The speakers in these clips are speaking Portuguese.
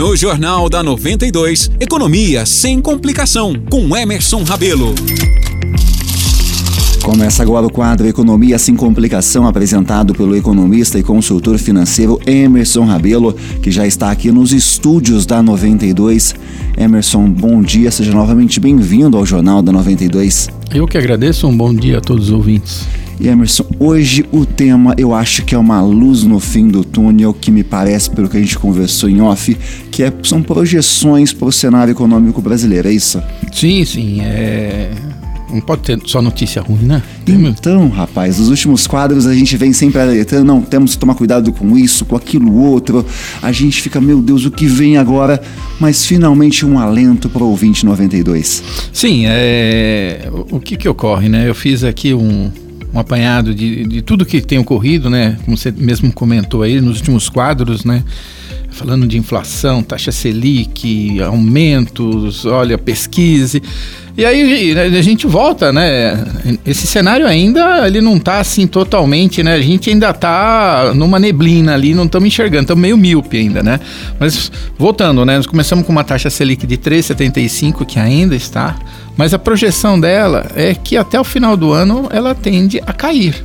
No Jornal da 92, Economia sem complicação, com Emerson Rabelo. Começa agora o quadro Economia Sem Complicação, apresentado pelo economista e consultor financeiro Emerson Rabelo, que já está aqui nos estúdios da 92. Emerson, bom dia, seja novamente bem-vindo ao Jornal da 92. Eu que agradeço, um bom dia a todos os ouvintes. E Emerson, hoje o tema eu acho que é uma luz no fim do túnel, que me parece, pelo que a gente conversou em off, que é, são projeções para o cenário econômico brasileiro, é isso? Sim, sim. É não pode ter só notícia ruim, né? Então, rapaz, nos últimos quadros a gente vem sempre alertando, não, temos que tomar cuidado com isso, com aquilo outro. A gente fica, meu Deus, o que vem agora? Mas finalmente um alento para o ouvinte 92. Sim, é... o que que ocorre, né? Eu fiz aqui um, um apanhado de, de tudo que tem ocorrido, né? Como você mesmo comentou aí nos últimos quadros, né? falando de inflação, taxa Selic, aumentos, olha, pesquise. E aí a gente volta, né? Esse cenário ainda ele não está assim totalmente, né? A gente ainda está numa neblina ali, não estamos enxergando, estamos meio míope ainda, né? Mas voltando, né? Nós começamos com uma taxa Selic de 3,75 que ainda está, mas a projeção dela é que até o final do ano ela tende a cair,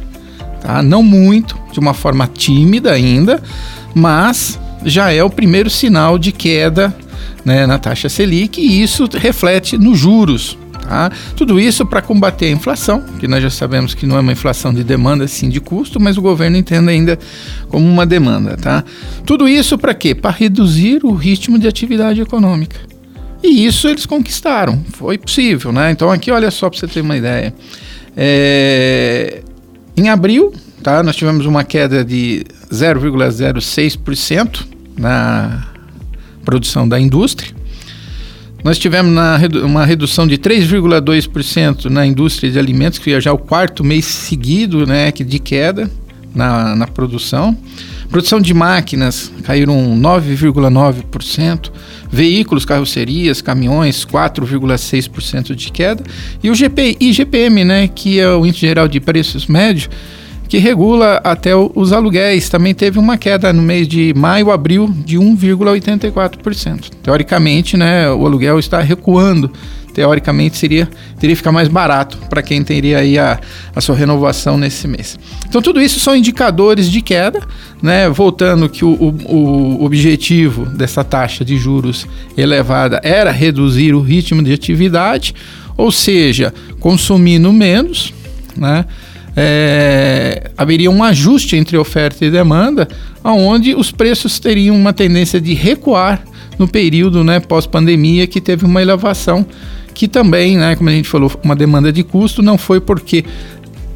tá? Não muito, de uma forma tímida ainda, mas já é o primeiro sinal de queda né, na taxa Selic e isso reflete nos juros. Tá? Tudo isso para combater a inflação, que nós já sabemos que não é uma inflação de demanda, sim de custo, mas o governo entende ainda como uma demanda. Tá? Tudo isso para quê? Para reduzir o ritmo de atividade econômica. E isso eles conquistaram, foi possível. Né? Então, aqui, olha só para você ter uma ideia. É... Em abril, tá, nós tivemos uma queda de 0,06% na produção da indústria. Nós tivemos na, uma redução de 3,2% na indústria de alimentos, que é já o quarto mês seguido né, de queda na, na produção. Produção de máquinas caíram 9,9%, veículos, carrocerias, caminhões 4,6% de queda e o GPI, IGPM, né, que é o índice geral de preços médios, que regula até os aluguéis. Também teve uma queda no mês de maio, abril, de 1,84%. Teoricamente, né, o aluguel está recuando. Teoricamente, seria, teria que ficar mais barato para quem teria aí a, a sua renovação nesse mês. Então, tudo isso são indicadores de queda, né? Voltando que o, o, o objetivo dessa taxa de juros elevada era reduzir o ritmo de atividade, ou seja, consumindo menos, né? É, haveria um ajuste entre oferta e demanda, onde os preços teriam uma tendência de recuar no período né, pós-pandemia, que teve uma elevação, que também, né, como a gente falou, uma demanda de custo, não foi porque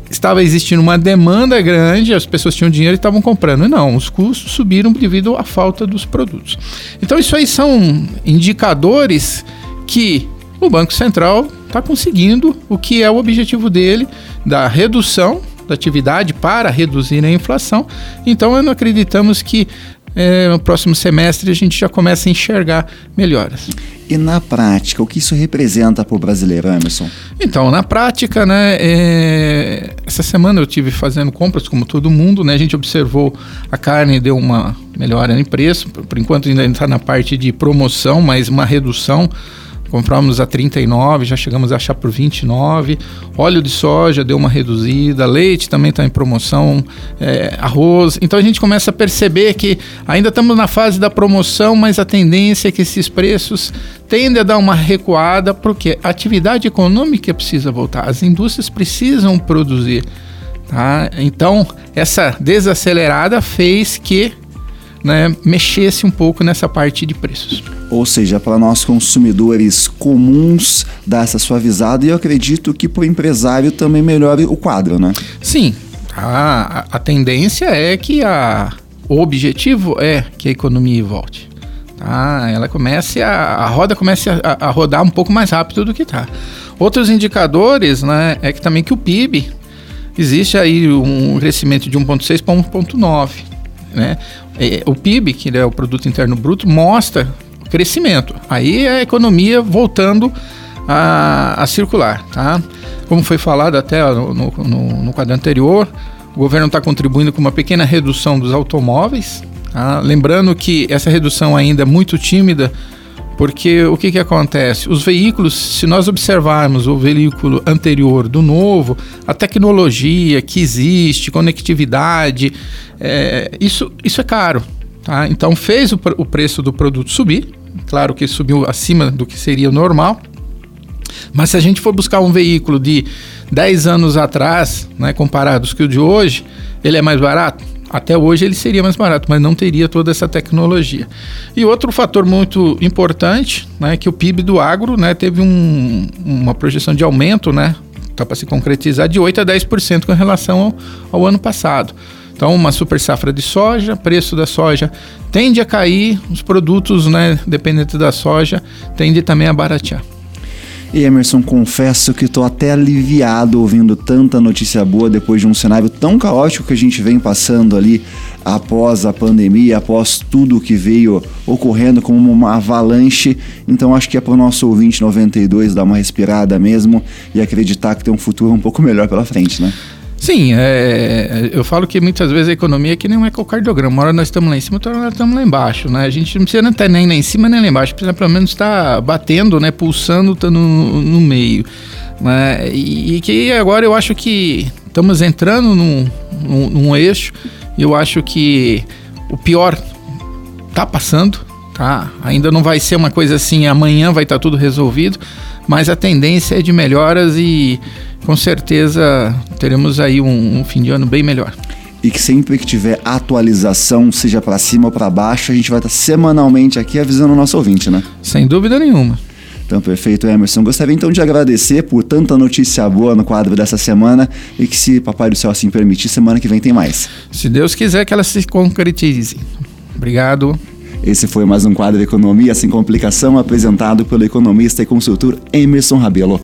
estava existindo uma demanda grande, as pessoas tinham dinheiro e estavam comprando. Não, os custos subiram devido à falta dos produtos. Então, isso aí são indicadores que o Banco Central está conseguindo o que é o objetivo dele da redução da atividade para reduzir a inflação. Então, nós acreditamos que é, no próximo semestre a gente já começa a enxergar melhoras. E na prática, o que isso representa para o brasileiro, Emerson? Então, na prática, né, é... essa semana eu tive fazendo compras como todo mundo, né, a gente observou a carne deu uma melhora em preço, por enquanto ainda está na parte de promoção, mas uma redução compramos a 39, já chegamos a achar por 29. Óleo de soja deu uma reduzida, leite também está em promoção, é, arroz. Então a gente começa a perceber que ainda estamos na fase da promoção, mas a tendência é que esses preços tendem a dar uma recuada, porque a atividade econômica precisa voltar, as indústrias precisam produzir. Tá? Então, essa desacelerada fez que né, mexesse um pouco nessa parte de preços. Ou seja, para nós consumidores comuns dar essa suavizada e eu acredito que para o empresário também melhore o quadro, né? Sim, a, a tendência é que a, o objetivo é que a economia volte. Tá? Ela comece a, a roda comece a, a rodar um pouco mais rápido do que está. Outros indicadores né, é que também que o PIB existe aí um crescimento de 1,6 para 1,9. Né? O PIB, que é o Produto Interno Bruto, mostra crescimento. Aí é a economia voltando a, a circular, tá? Como foi falado até no, no, no quadro anterior, o governo está contribuindo com uma pequena redução dos automóveis, Tá? Lembrando que essa redução ainda é muito tímida, porque o que, que acontece? Os veículos, se nós observarmos o veículo anterior do novo, a tecnologia que existe, conectividade, é, isso, isso é caro. Tá? Então fez o, o preço do produto subir, claro que subiu acima do que seria normal, mas se a gente for buscar um veículo de 10 anos atrás, né, comparados com o de hoje, ele é mais barato? Até hoje ele seria mais barato, mas não teria toda essa tecnologia. E outro fator muito importante, né, que o PIB do agro, né, teve um, uma projeção de aumento, né, está para se concretizar de 8 a 10% com relação ao, ao ano passado. Então, uma super safra de soja, preço da soja tende a cair, os produtos, né, da soja, tende também a baratear. E Emerson, confesso que estou até aliviado ouvindo tanta notícia boa depois de um cenário tão caótico que a gente vem passando ali após a pandemia, após tudo que veio ocorrendo como uma avalanche. Então acho que é para o nosso ouvinte 92 dar uma respirada mesmo e acreditar que tem um futuro um pouco melhor pela frente, né? Sim, é, eu falo que muitas vezes a economia é que nem um ecocardiograma. Uma hora nós estamos lá em cima, outra hora nós estamos lá embaixo. Né? A gente não precisa estar nem lá em cima nem lá embaixo, precisa pelo menos estar batendo, né, pulsando, estando no, no meio. Né? E, e, que agora eu acho que estamos entrando num, num, num eixo, eu acho que o pior está passando, tá? Ainda não vai ser uma coisa assim, amanhã vai estar tá tudo resolvido, mas a tendência é de melhoras e com certeza teremos aí um, um fim de ano bem melhor e que sempre que tiver atualização, seja para cima ou para baixo, a gente vai estar semanalmente aqui avisando o nosso ouvinte, né? Sem dúvida nenhuma. Então, perfeito, Emerson. Gostaria então de agradecer por tanta notícia boa no quadro dessa semana e que, se Papai do Céu assim permitir, semana que vem tem mais. Se Deus quiser que ela se concretize. Obrigado. Esse foi mais um quadro de Economia Sem Complicação apresentado pelo economista e consultor Emerson Rabelo.